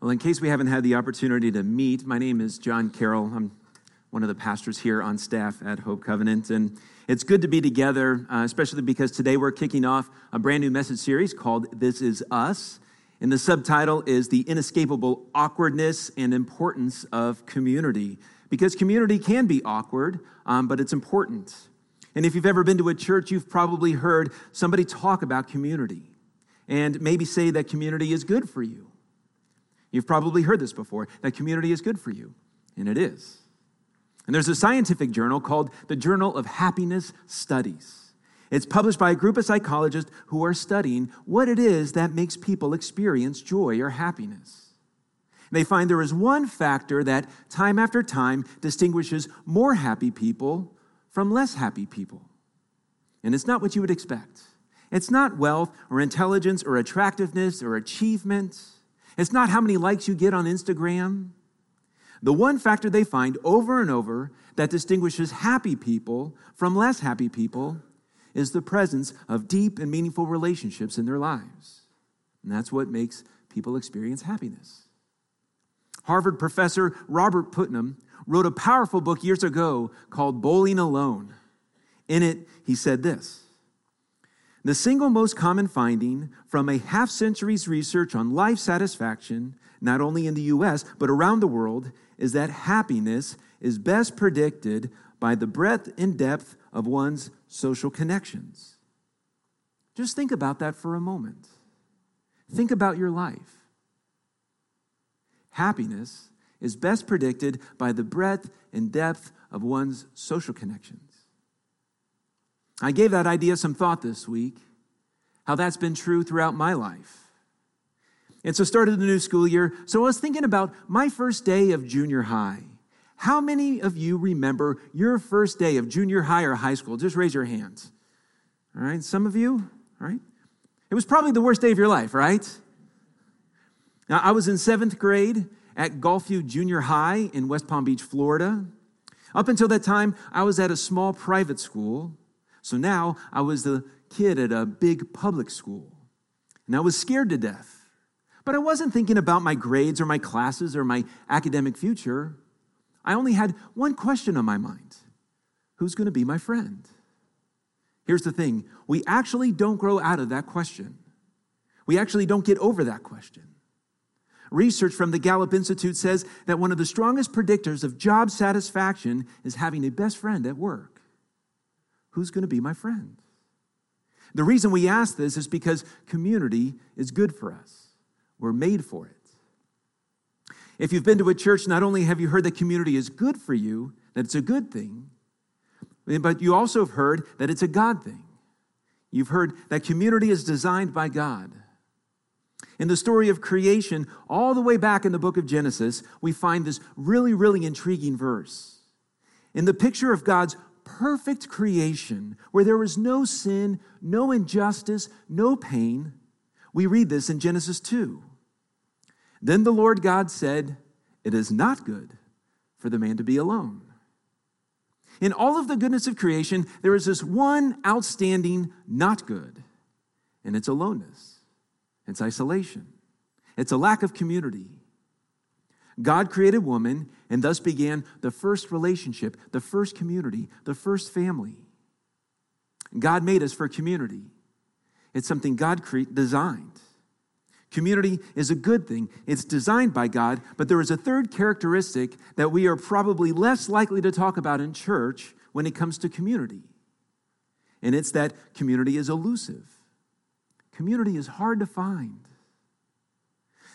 Well, in case we haven't had the opportunity to meet, my name is John Carroll. I'm one of the pastors here on staff at Hope Covenant. And it's good to be together, uh, especially because today we're kicking off a brand new message series called This Is Us. And the subtitle is The Inescapable Awkwardness and Importance of Community. Because community can be awkward, um, but it's important. And if you've ever been to a church, you've probably heard somebody talk about community and maybe say that community is good for you. You've probably heard this before that community is good for you, and it is. And there's a scientific journal called the Journal of Happiness Studies. It's published by a group of psychologists who are studying what it is that makes people experience joy or happiness. They find there is one factor that time after time distinguishes more happy people from less happy people. And it's not what you would expect. It's not wealth or intelligence or attractiveness or achievement. It's not how many likes you get on Instagram. The one factor they find over and over that distinguishes happy people from less happy people is the presence of deep and meaningful relationships in their lives. And that's what makes people experience happiness. Harvard professor Robert Putnam wrote a powerful book years ago called Bowling Alone. In it, he said this the single most common finding from a half century's research on life satisfaction, not only in the US, but around the world, is that happiness is best predicted by the breadth and depth of one's social connections. Just think about that for a moment. Think about your life. Happiness is best predicted by the breadth and depth of one's social connections. I gave that idea some thought this week, how that's been true throughout my life. And so started the new school year. So I was thinking about my first day of junior high. How many of you remember your first day of junior high or high school? Just raise your hands. All right, some of you, all right? It was probably the worst day of your life, right? Now, I was in seventh grade at Gulfview Junior High in West Palm Beach, Florida. Up until that time, I was at a small private school. So now I was the kid at a big public school, and I was scared to death. But I wasn't thinking about my grades or my classes or my academic future. I only had one question on my mind Who's going to be my friend? Here's the thing we actually don't grow out of that question. We actually don't get over that question. Research from the Gallup Institute says that one of the strongest predictors of job satisfaction is having a best friend at work. Who's going to be my friend? The reason we ask this is because community is good for us. We're made for it. If you've been to a church, not only have you heard that community is good for you, that it's a good thing, but you also have heard that it's a God thing. You've heard that community is designed by God. In the story of creation, all the way back in the book of Genesis, we find this really, really intriguing verse. In the picture of God's perfect creation where there was no sin, no injustice, no pain. We read this in Genesis 2. Then the Lord God said, It is not good for the man to be alone. In all of the goodness of creation, there is this one outstanding not good, and it's aloneness, it's isolation, it's a lack of community. God created woman and thus began the first relationship, the first community, the first family. God made us for community. It's something God cre- designed. Community is a good thing. It's designed by God, but there is a third characteristic that we are probably less likely to talk about in church when it comes to community. And it's that community is elusive. Community is hard to find.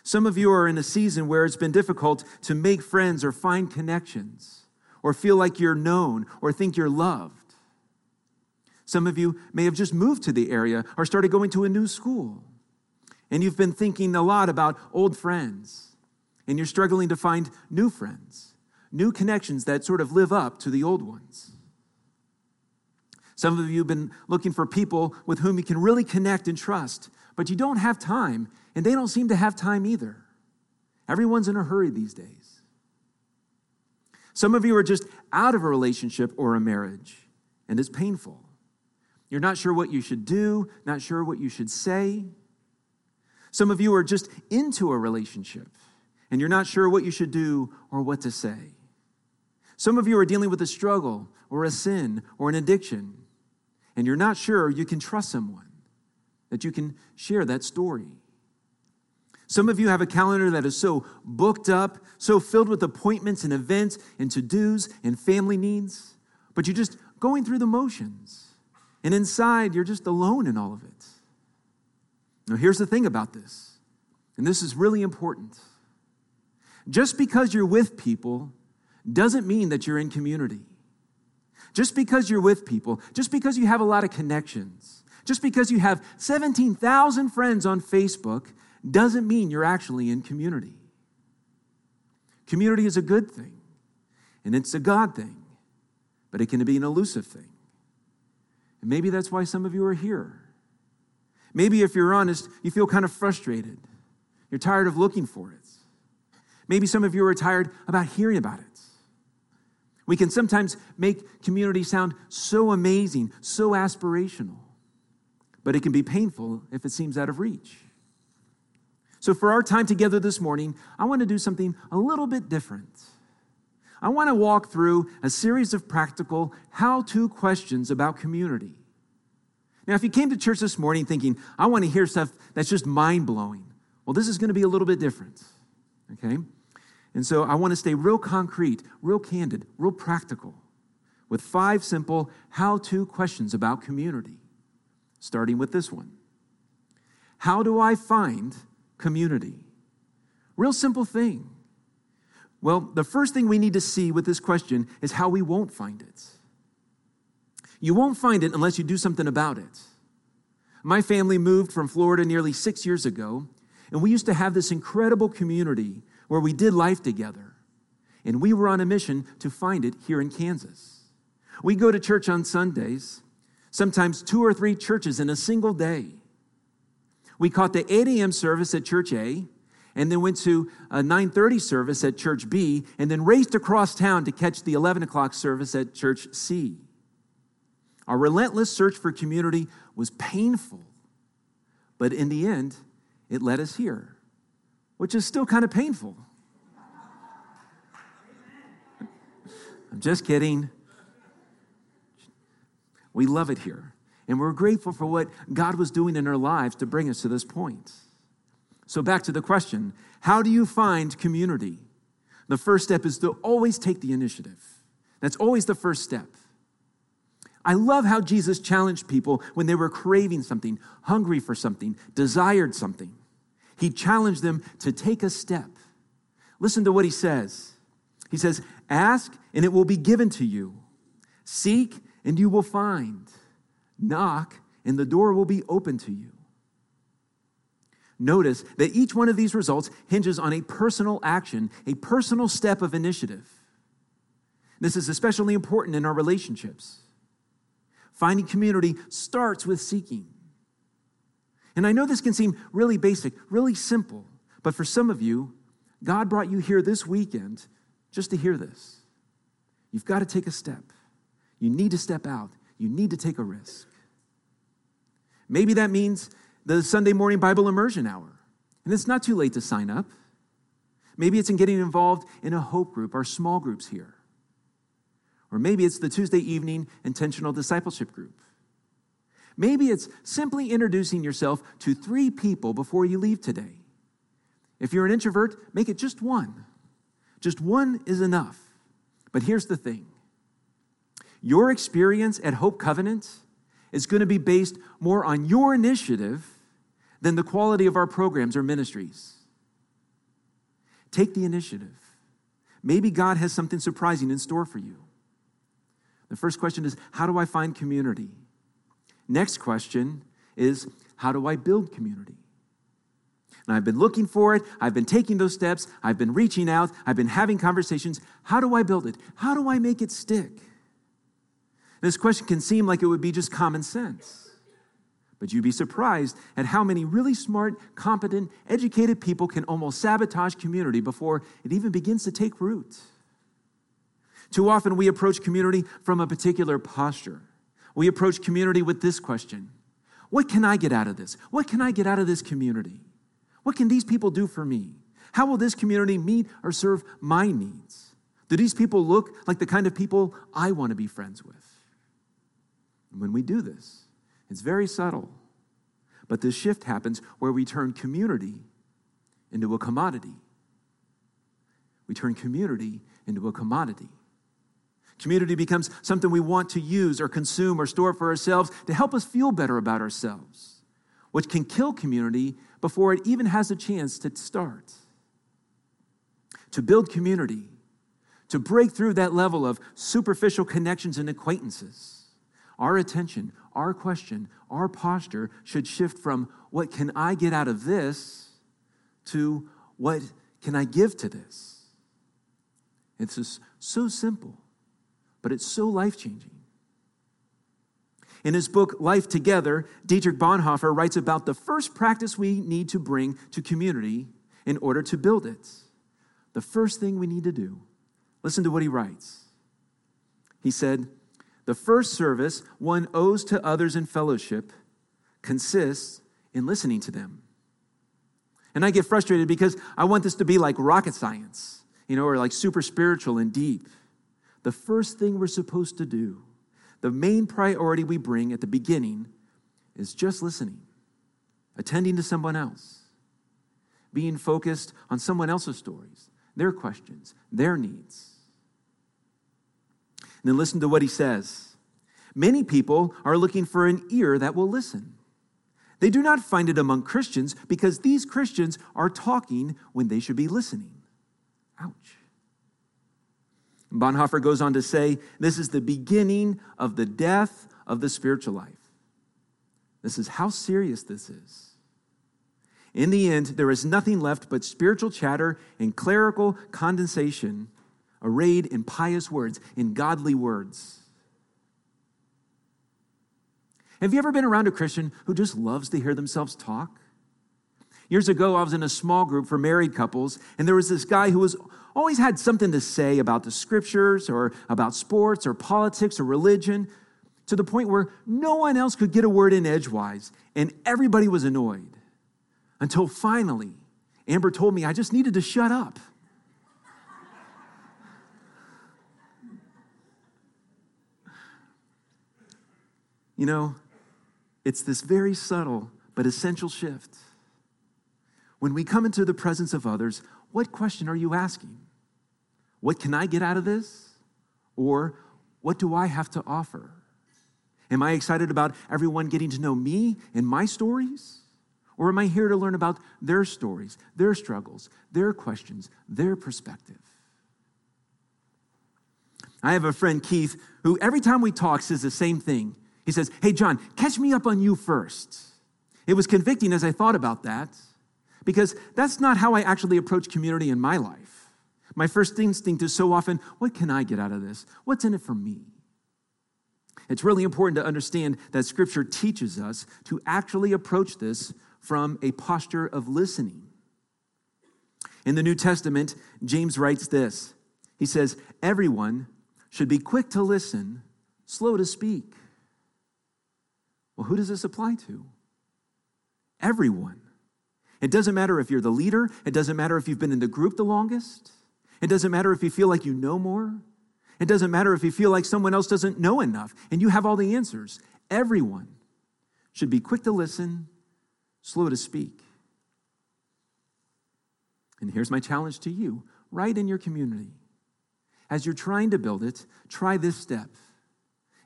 Some of you are in a season where it's been difficult to make friends or find connections or feel like you're known or think you're loved. Some of you may have just moved to the area or started going to a new school. And you've been thinking a lot about old friends. And you're struggling to find new friends, new connections that sort of live up to the old ones. Some of you have been looking for people with whom you can really connect and trust, but you don't have time and they don't seem to have time either. Everyone's in a hurry these days. Some of you are just out of a relationship or a marriage, and it's painful. You're not sure what you should do, not sure what you should say. Some of you are just into a relationship, and you're not sure what you should do or what to say. Some of you are dealing with a struggle or a sin or an addiction, and you're not sure you can trust someone, that you can share that story. Some of you have a calendar that is so booked up, so filled with appointments and events and to dos and family needs, but you're just going through the motions. And inside, you're just alone in all of it. Now, here's the thing about this, and this is really important. Just because you're with people doesn't mean that you're in community. Just because you're with people, just because you have a lot of connections, just because you have 17,000 friends on Facebook, doesn't mean you're actually in community. Community is a good thing, and it's a God thing, but it can be an elusive thing. And maybe that's why some of you are here. Maybe if you're honest, you feel kind of frustrated. You're tired of looking for it. Maybe some of you are tired about hearing about it. We can sometimes make community sound so amazing, so aspirational, but it can be painful if it seems out of reach. So, for our time together this morning, I want to do something a little bit different. I want to walk through a series of practical how to questions about community. Now, if you came to church this morning thinking, I want to hear stuff that's just mind blowing, well, this is going to be a little bit different. Okay? And so I want to stay real concrete, real candid, real practical with five simple how to questions about community, starting with this one How do I find community? Real simple thing. Well, the first thing we need to see with this question is how we won't find it. You won't find it unless you do something about it. My family moved from Florida nearly six years ago, and we used to have this incredible community where we did life together. And we were on a mission to find it here in Kansas. We go to church on Sundays, sometimes two or three churches in a single day. We caught the 8 a.m. service at Church A, and then went to a 9.30 service at Church B, and then raced across town to catch the 11 o'clock service at Church C. Our relentless search for community was painful, but in the end, it led us here which is still kind of painful. I'm just kidding. We love it here. And we're grateful for what God was doing in our lives to bring us to this point. So, back to the question how do you find community? The first step is to always take the initiative. That's always the first step. I love how Jesus challenged people when they were craving something, hungry for something, desired something. He challenged them to take a step. Listen to what he says. He says, Ask and it will be given to you. Seek and you will find. Knock and the door will be open to you. Notice that each one of these results hinges on a personal action, a personal step of initiative. This is especially important in our relationships. Finding community starts with seeking. And I know this can seem really basic, really simple, but for some of you, God brought you here this weekend just to hear this. You've got to take a step. You need to step out. You need to take a risk. Maybe that means the Sunday morning Bible immersion hour. And it's not too late to sign up. Maybe it's in getting involved in a hope group or small groups here. Or maybe it's the Tuesday evening intentional discipleship group. Maybe it's simply introducing yourself to three people before you leave today. If you're an introvert, make it just one. Just one is enough. But here's the thing your experience at Hope Covenant is going to be based more on your initiative than the quality of our programs or ministries. Take the initiative. Maybe God has something surprising in store for you. The first question is How do I find community? Next question is how do I build community? And I've been looking for it. I've been taking those steps. I've been reaching out. I've been having conversations. How do I build it? How do I make it stick? This question can seem like it would be just common sense. But you'd be surprised at how many really smart, competent, educated people can almost sabotage community before it even begins to take root. Too often we approach community from a particular posture. We approach community with this question What can I get out of this? What can I get out of this community? What can these people do for me? How will this community meet or serve my needs? Do these people look like the kind of people I want to be friends with? When we do this, it's very subtle. But this shift happens where we turn community into a commodity. We turn community into a commodity. Community becomes something we want to use or consume or store for ourselves to help us feel better about ourselves, which can kill community before it even has a chance to start. To build community, to break through that level of superficial connections and acquaintances, our attention, our question, our posture should shift from what can I get out of this to what can I give to this? It's just so simple but it's so life changing. In his book, Life Together, Dietrich Bonhoeffer writes about the first practice we need to bring to community in order to build it. The first thing we need to do, listen to what he writes. He said, The first service one owes to others in fellowship consists in listening to them. And I get frustrated because I want this to be like rocket science, you know, or like super spiritual and deep the first thing we're supposed to do, the main priority we bring at the beginning, is just listening, attending to someone else, being focused on someone else's stories, their questions, their needs. And then listen to what he says. Many people are looking for an ear that will listen. They do not find it among Christians because these Christians are talking when they should be listening. Ouch. Bonhoeffer goes on to say this is the beginning of the death of the spiritual life. This is how serious this is. In the end, there is nothing left but spiritual chatter and clerical condensation arrayed in pious words, in godly words. Have you ever been around a Christian who just loves to hear themselves talk? Years ago, I was in a small group for married couples, and there was this guy who was always had something to say about the scriptures or about sports or politics or religion to the point where no one else could get a word in edgewise, and everybody was annoyed. Until finally, Amber told me I just needed to shut up. You know, it's this very subtle but essential shift. When we come into the presence of others, what question are you asking? What can I get out of this? Or what do I have to offer? Am I excited about everyone getting to know me and my stories? Or am I here to learn about their stories, their struggles, their questions, their perspective? I have a friend, Keith, who every time we talk says the same thing. He says, Hey, John, catch me up on you first. It was convicting as I thought about that because that's not how I actually approach community in my life. My first instinct is so often, what can I get out of this? What's in it for me? It's really important to understand that Scripture teaches us to actually approach this from a posture of listening. In the New Testament, James writes this He says, Everyone should be quick to listen, slow to speak. Well, who does this apply to? Everyone. It doesn't matter if you're the leader, it doesn't matter if you've been in the group the longest. It doesn't matter if you feel like you know more. It doesn't matter if you feel like someone else doesn't know enough and you have all the answers. Everyone should be quick to listen, slow to speak. And here's my challenge to you right in your community. As you're trying to build it, try this step,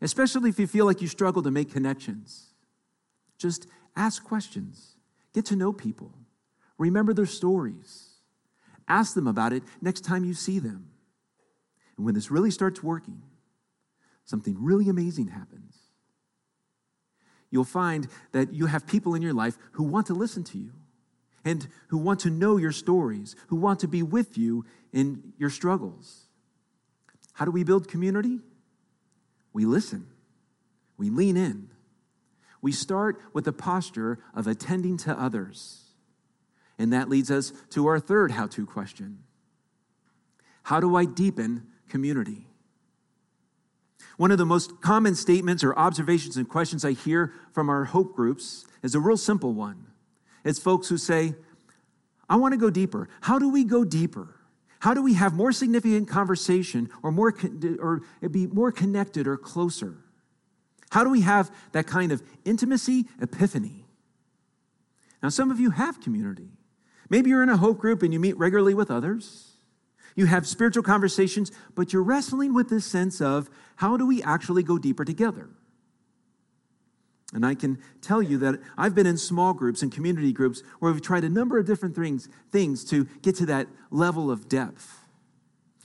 especially if you feel like you struggle to make connections. Just ask questions, get to know people, remember their stories. Ask them about it next time you see them. And when this really starts working, something really amazing happens. You'll find that you have people in your life who want to listen to you and who want to know your stories, who want to be with you in your struggles. How do we build community? We listen, we lean in. We start with the posture of attending to others. And that leads us to our third how to question How do I deepen community? One of the most common statements or observations and questions I hear from our hope groups is a real simple one. It's folks who say, I want to go deeper. How do we go deeper? How do we have more significant conversation or more or be more connected or closer? How do we have that kind of intimacy epiphany? Now some of you have community. Maybe you're in a hope group and you meet regularly with others. You have spiritual conversations, but you're wrestling with this sense of how do we actually go deeper together? And I can tell you that I've been in small groups and community groups where we've tried a number of different things, things to get to that level of depth.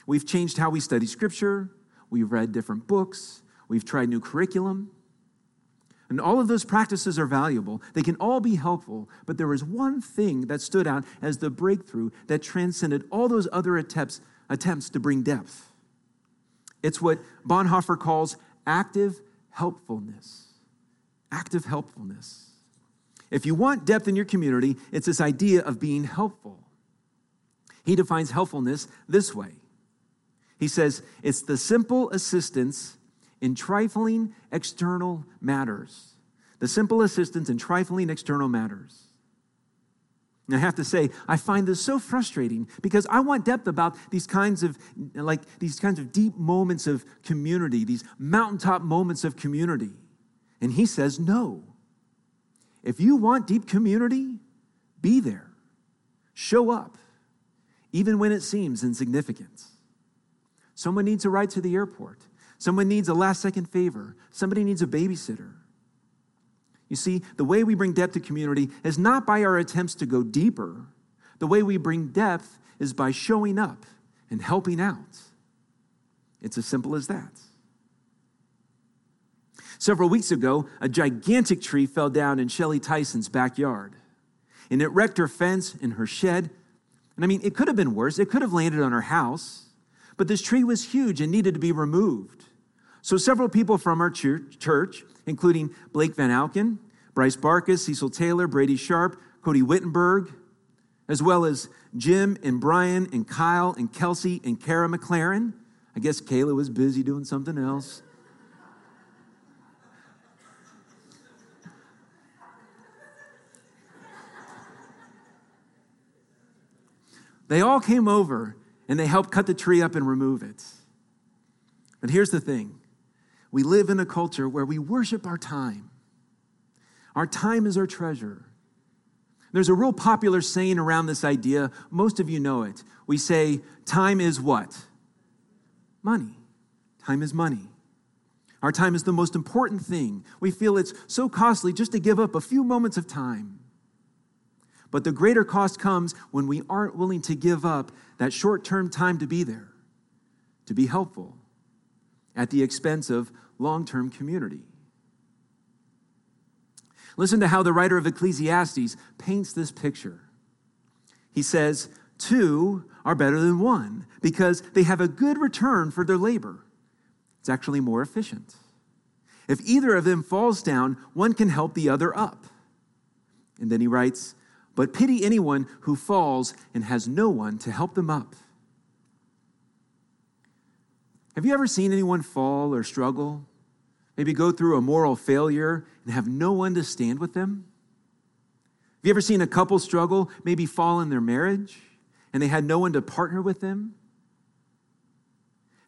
We've changed how we study scripture, we've read different books, we've tried new curriculum. And all of those practices are valuable. They can all be helpful, but there was one thing that stood out as the breakthrough that transcended all those other attempts, attempts to bring depth. It's what Bonhoeffer calls active helpfulness active helpfulness. If you want depth in your community, it's this idea of being helpful. He defines helpfulness this way He says, it's the simple assistance in trifling external matters. The simple assistance in trifling external matters. And I have to say, I find this so frustrating because I want depth about these kinds of like these kinds of deep moments of community, these mountaintop moments of community. And he says, no. If you want deep community, be there. Show up, even when it seems insignificant. Someone needs a ride to the airport. Someone needs a last second favor. Somebody needs a babysitter. You see, the way we bring depth to community is not by our attempts to go deeper. The way we bring depth is by showing up and helping out. It's as simple as that. Several weeks ago, a gigantic tree fell down in Shelly Tyson's backyard, and it wrecked her fence and her shed. And I mean, it could have been worse. It could have landed on her house, but this tree was huge and needed to be removed. So several people from our church, including Blake Van Alken, Bryce Barkus, Cecil Taylor, Brady Sharp, Cody Wittenberg, as well as Jim and Brian and Kyle and Kelsey and Kara McLaren. I guess Kayla was busy doing something else. They all came over and they helped cut the tree up and remove it. But here's the thing we live in a culture where we worship our time. Our time is our treasure. There's a real popular saying around this idea. Most of you know it. We say, time is what? Money. Time is money. Our time is the most important thing. We feel it's so costly just to give up a few moments of time. But the greater cost comes when we aren't willing to give up that short term time to be there, to be helpful, at the expense of long term community. Listen to how the writer of Ecclesiastes paints this picture. He says, Two are better than one because they have a good return for their labor. It's actually more efficient. If either of them falls down, one can help the other up. And then he writes, but pity anyone who falls and has no one to help them up. Have you ever seen anyone fall or struggle? Maybe go through a moral failure and have no one to stand with them? Have you ever seen a couple struggle, maybe fall in their marriage, and they had no one to partner with them?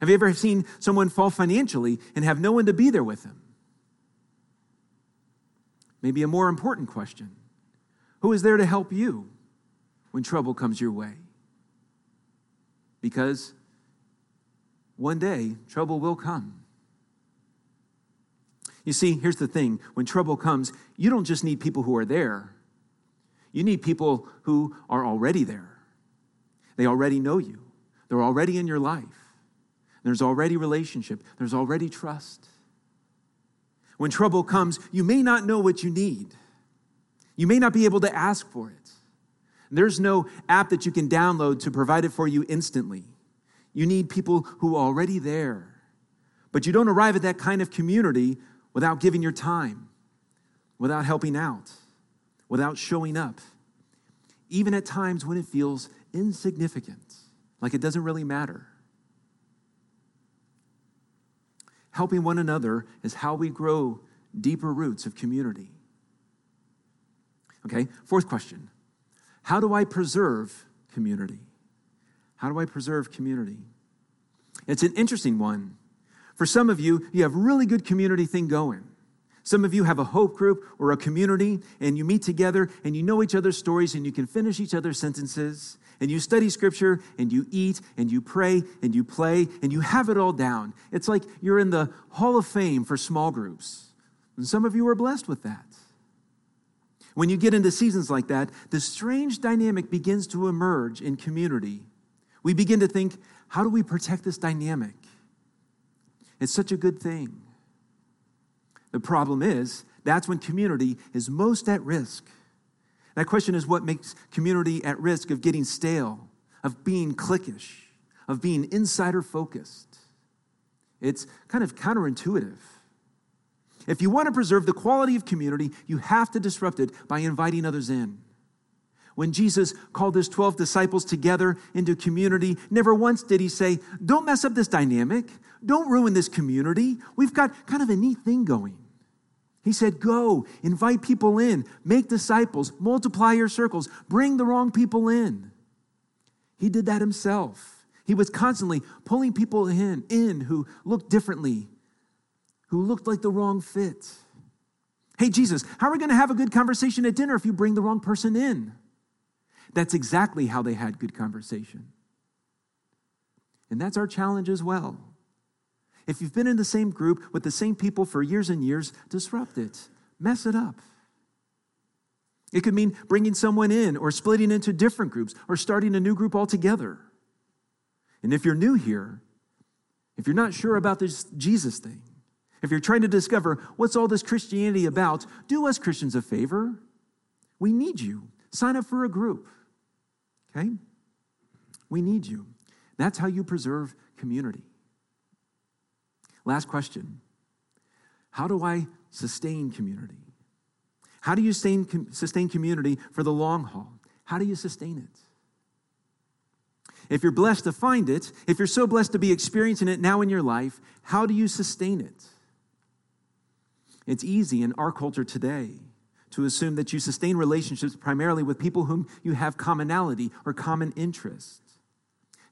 Have you ever seen someone fall financially and have no one to be there with them? Maybe a more important question who is there to help you when trouble comes your way? Because one day, trouble will come. You see, here's the thing when trouble comes, you don't just need people who are there, you need people who are already there. They already know you, they're already in your life. There's already relationship, there's already trust. When trouble comes, you may not know what you need. You may not be able to ask for it. There's no app that you can download to provide it for you instantly. You need people who are already there. But you don't arrive at that kind of community without giving your time, without helping out, without showing up, even at times when it feels insignificant, like it doesn't really matter. Helping one another is how we grow deeper roots of community. Okay, fourth question How do I preserve community? How do I preserve community? It's an interesting one. For some of you, you have really good community thing going. Some of you have a hope group or a community and you meet together and you know each other's stories and you can finish each other's sentences and you study scripture and you eat and you pray and you play and you have it all down. It's like you're in the hall of fame for small groups. And some of you are blessed with that. When you get into seasons like that, the strange dynamic begins to emerge in community. We begin to think, how do we protect this dynamic? It's such a good thing. The problem is, that's when community is most at risk. That question is what makes community at risk of getting stale, of being cliquish, of being insider focused. It's kind of counterintuitive. If you want to preserve the quality of community, you have to disrupt it by inviting others in. When Jesus called his 12 disciples together into community, never once did he say, Don't mess up this dynamic. Don't ruin this community. We've got kind of a neat thing going. He said, Go, invite people in, make disciples, multiply your circles, bring the wrong people in. He did that himself. He was constantly pulling people in, in who looked differently, who looked like the wrong fit. Hey, Jesus, how are we going to have a good conversation at dinner if you bring the wrong person in? That's exactly how they had good conversation. And that's our challenge as well. If you've been in the same group with the same people for years and years, disrupt it, mess it up. It could mean bringing someone in or splitting into different groups or starting a new group altogether. And if you're new here, if you're not sure about this Jesus thing, if you're trying to discover what's all this Christianity about, do us Christians a favor. We need you. Sign up for a group. Okay? We need you. That's how you preserve community. Last question How do I sustain community? How do you sustain, sustain community for the long haul? How do you sustain it? If you're blessed to find it, if you're so blessed to be experiencing it now in your life, how do you sustain it? It's easy in our culture today to assume that you sustain relationships primarily with people whom you have commonality or common interests.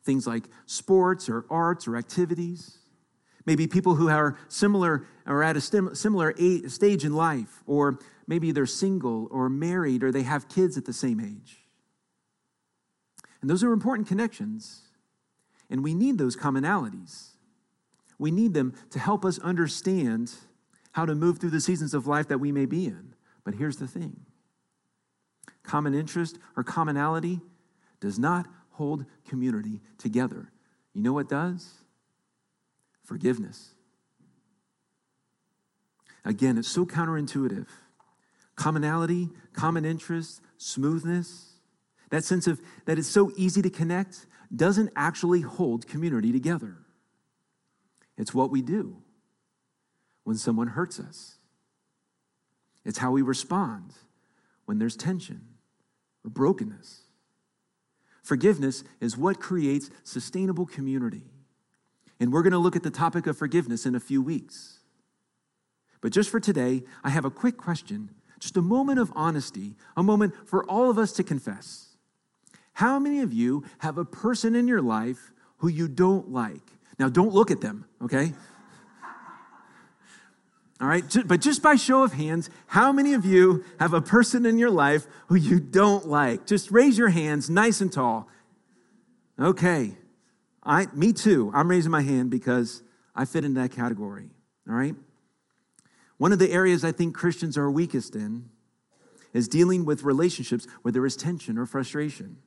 Things like sports or arts or activities. Maybe people who are similar or at a similar stage in life, or maybe they're single or married or they have kids at the same age. And those are important connections, and we need those commonalities. We need them to help us understand how to move through the seasons of life that we may be in. But here's the thing common interest or commonality does not hold community together. You know what does? Forgiveness. Again, it's so counterintuitive. Commonality, common interest, smoothness, that sense of that it's so easy to connect doesn't actually hold community together. It's what we do when someone hurts us. It's how we respond when there's tension or brokenness. Forgiveness is what creates sustainable community. And we're going to look at the topic of forgiveness in a few weeks. But just for today, I have a quick question, just a moment of honesty, a moment for all of us to confess. How many of you have a person in your life who you don't like? Now, don't look at them, okay? All right, but just by show of hands, how many of you have a person in your life who you don't like? Just raise your hands nice and tall. Okay. I me too. I'm raising my hand because I fit into that category. All right? One of the areas I think Christians are weakest in is dealing with relationships where there is tension or frustration.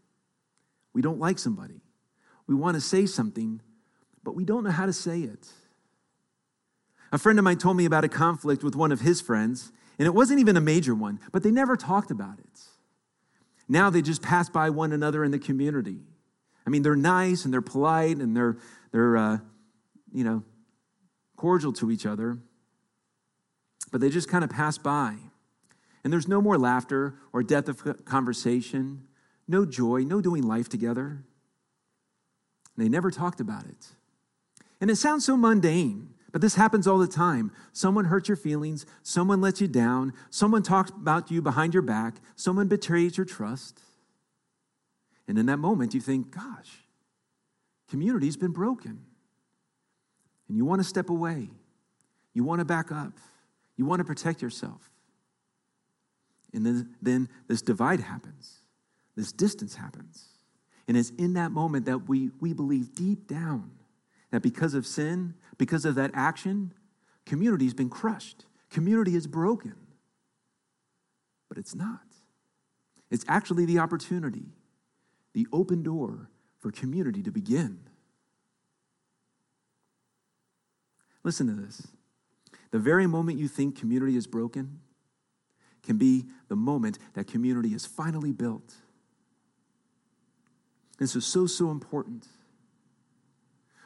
We don't like somebody. We want to say something, but we don't know how to say it. A friend of mine told me about a conflict with one of his friends, and it wasn't even a major one, but they never talked about it. Now they just pass by one another in the community. I mean, they're nice and they're polite and they're, they're uh, you know, cordial to each other, but they just kind of pass by. And there's no more laughter or depth of conversation, no joy, no doing life together. They never talked about it. And it sounds so mundane. But this happens all the time. Someone hurts your feelings, someone lets you down, someone talks about you behind your back, someone betrays your trust. And in that moment, you think, gosh, community's been broken. And you want to step away. You want to back up. You want to protect yourself. And then, then this divide happens, this distance happens. And it's in that moment that we, we believe deep down that because of sin, because of that action, community's been crushed. Community is broken. But it's not. It's actually the opportunity, the open door for community to begin. Listen to this. The very moment you think community is broken can be the moment that community is finally built. This is so, so important.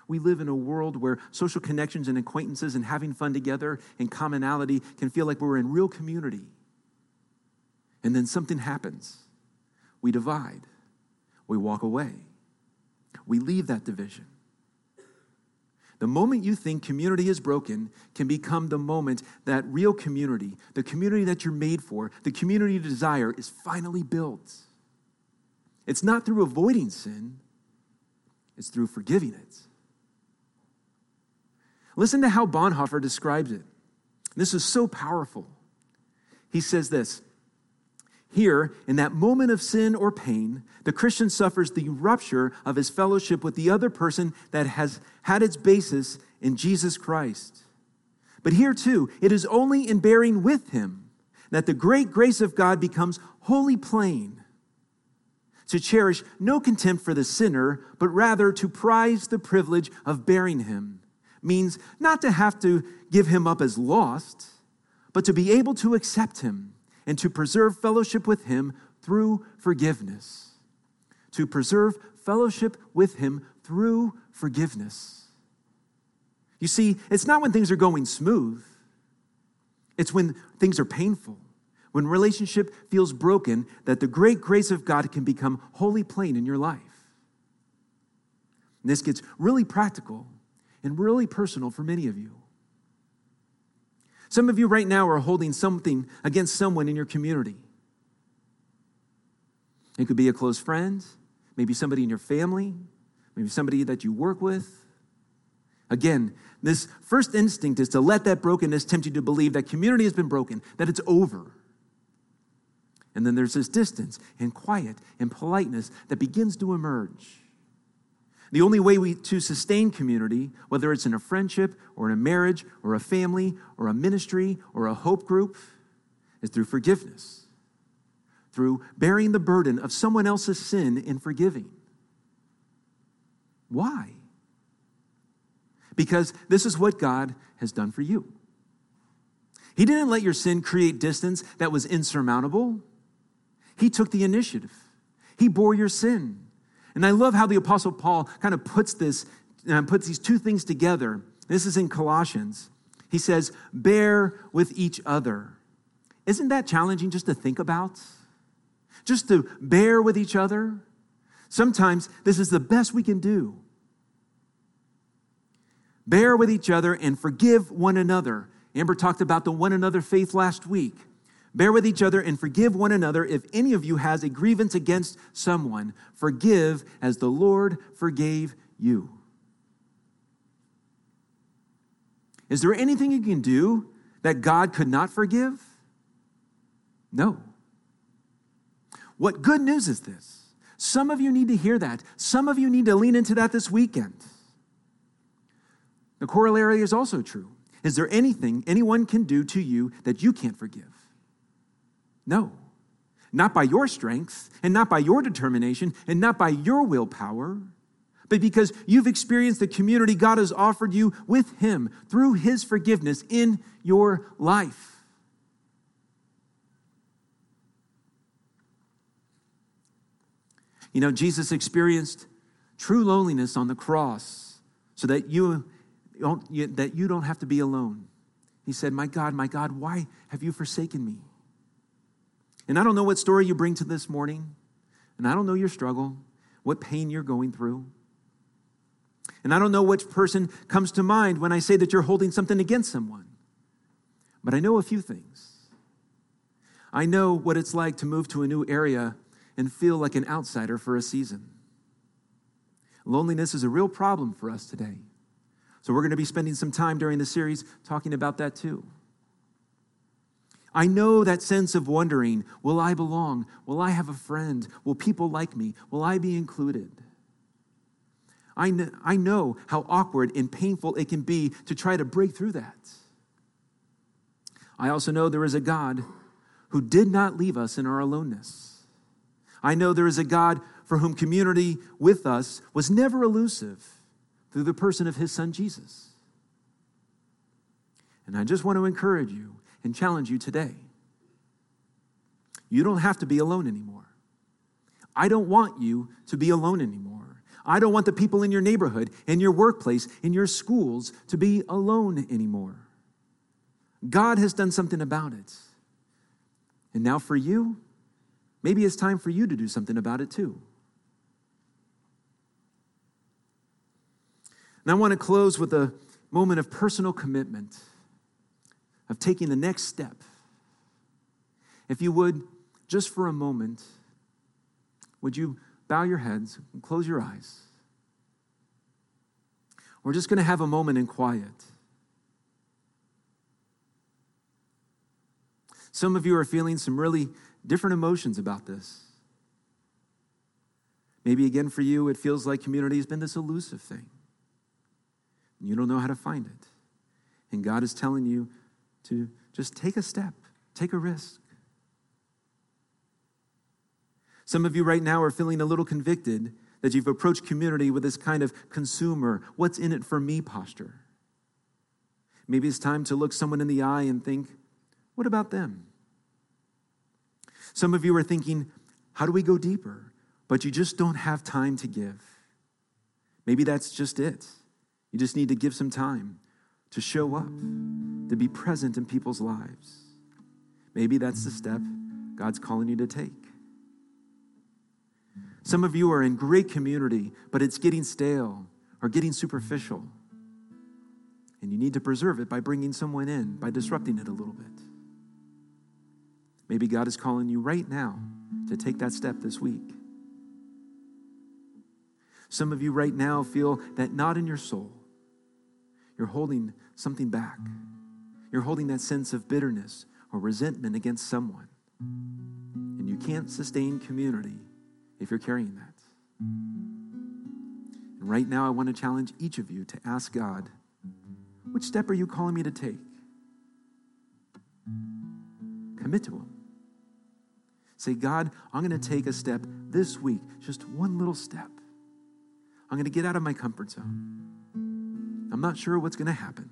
We live in a world where social connections and acquaintances and having fun together and commonality can feel like we're in real community. And then something happens. We divide. We walk away. We leave that division. The moment you think community is broken can become the moment that real community, the community that you're made for, the community you desire, is finally built. It's not through avoiding sin, it's through forgiving it. Listen to how Bonhoeffer describes it. This is so powerful. He says this here, in that moment of sin or pain, the Christian suffers the rupture of his fellowship with the other person that has had its basis in Jesus Christ. But here too, it is only in bearing with him that the great grace of God becomes wholly plain. To cherish no contempt for the sinner, but rather to prize the privilege of bearing him means not to have to give him up as lost, but to be able to accept him and to preserve fellowship with him through forgiveness. To preserve fellowship with him through forgiveness. You see, it's not when things are going smooth, it's when things are painful, when relationship feels broken, that the great grace of God can become wholly plain in your life. And this gets really practical and really personal for many of you. Some of you right now are holding something against someone in your community. It could be a close friend, maybe somebody in your family, maybe somebody that you work with. Again, this first instinct is to let that brokenness tempt you to believe that community has been broken, that it's over. And then there's this distance and quiet and politeness that begins to emerge. The only way we, to sustain community, whether it's in a friendship or in a marriage or a family or a ministry or a hope group, is through forgiveness, through bearing the burden of someone else's sin and forgiving. Why? Because this is what God has done for you. He didn't let your sin create distance that was insurmountable. He took the initiative. He bore your sin. And I love how the Apostle Paul kind of puts this, uh, puts these two things together. This is in Colossians. He says, bear with each other. Isn't that challenging just to think about? Just to bear with each other? Sometimes this is the best we can do. Bear with each other and forgive one another. Amber talked about the one another faith last week. Bear with each other and forgive one another if any of you has a grievance against someone. Forgive as the Lord forgave you. Is there anything you can do that God could not forgive? No. What good news is this? Some of you need to hear that. Some of you need to lean into that this weekend. The corollary is also true. Is there anything anyone can do to you that you can't forgive? No. Not by your strength, and not by your determination, and not by your willpower, but because you've experienced the community God has offered you with Him through His forgiveness in your life. You know, Jesus experienced true loneliness on the cross so that you, that you don't have to be alone. He said, My God, my God, why have you forsaken me? And I don't know what story you bring to this morning, and I don't know your struggle, what pain you're going through. And I don't know which person comes to mind when I say that you're holding something against someone. But I know a few things. I know what it's like to move to a new area and feel like an outsider for a season. Loneliness is a real problem for us today. So, we're going to be spending some time during the series talking about that too. I know that sense of wondering will I belong? Will I have a friend? Will people like me? Will I be included? I know, I know how awkward and painful it can be to try to break through that. I also know there is a God who did not leave us in our aloneness. I know there is a God for whom community with us was never elusive through the person of his son Jesus. And I just want to encourage you and challenge you today. You don't have to be alone anymore. I don't want you to be alone anymore. I don't want the people in your neighborhood, in your workplace, in your schools to be alone anymore. God has done something about it. And now for you, maybe it's time for you to do something about it too. And I want to close with a moment of personal commitment, of taking the next step. If you would, just for a moment, would you bow your heads and close your eyes? We're just going to have a moment in quiet. Some of you are feeling some really different emotions about this. Maybe again for you, it feels like community has been this elusive thing. You don't know how to find it. And God is telling you to just take a step, take a risk. Some of you right now are feeling a little convicted that you've approached community with this kind of consumer, what's in it for me posture. Maybe it's time to look someone in the eye and think, what about them? Some of you are thinking, how do we go deeper? But you just don't have time to give. Maybe that's just it. You just need to give some time to show up, to be present in people's lives. Maybe that's the step God's calling you to take. Some of you are in great community, but it's getting stale or getting superficial. And you need to preserve it by bringing someone in, by disrupting it a little bit. Maybe God is calling you right now to take that step this week. Some of you right now feel that knot in your soul, you're holding something back. You're holding that sense of bitterness or resentment against someone. And you can't sustain community if you're carrying that. And right now, I want to challenge each of you to ask God, which step are you calling me to take? Commit to Him. Say, God, I'm going to take a step this week, just one little step. I'm going to get out of my comfort zone. I'm not sure what's going to happen.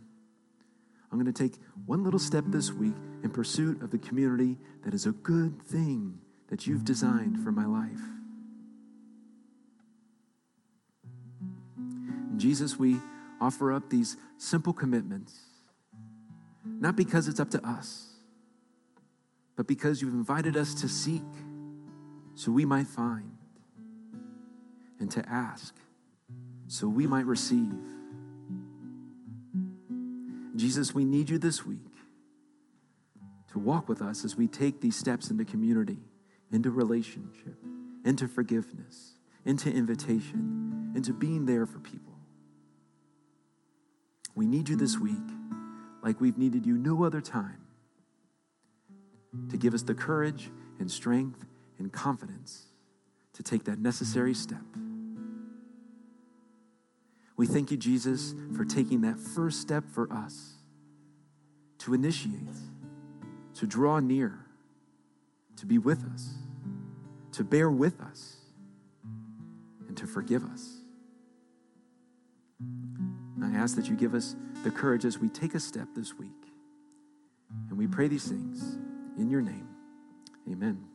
I'm going to take one little step this week in pursuit of the community that is a good thing that you've designed for my life. Jesus, we offer up these simple commitments, not because it's up to us, but because you've invited us to seek so we might find, and to ask so we might receive Jesus, we need you this week to walk with us as we take these steps into community, into relationship, into forgiveness, into invitation, into being there for people. We need you this week like we've needed you no other time to give us the courage and strength and confidence to take that necessary step. We thank you, Jesus, for taking that first step for us to initiate, to draw near, to be with us, to bear with us, and to forgive us. And I ask that you give us the courage as we take a step this week. And we pray these things in your name. Amen.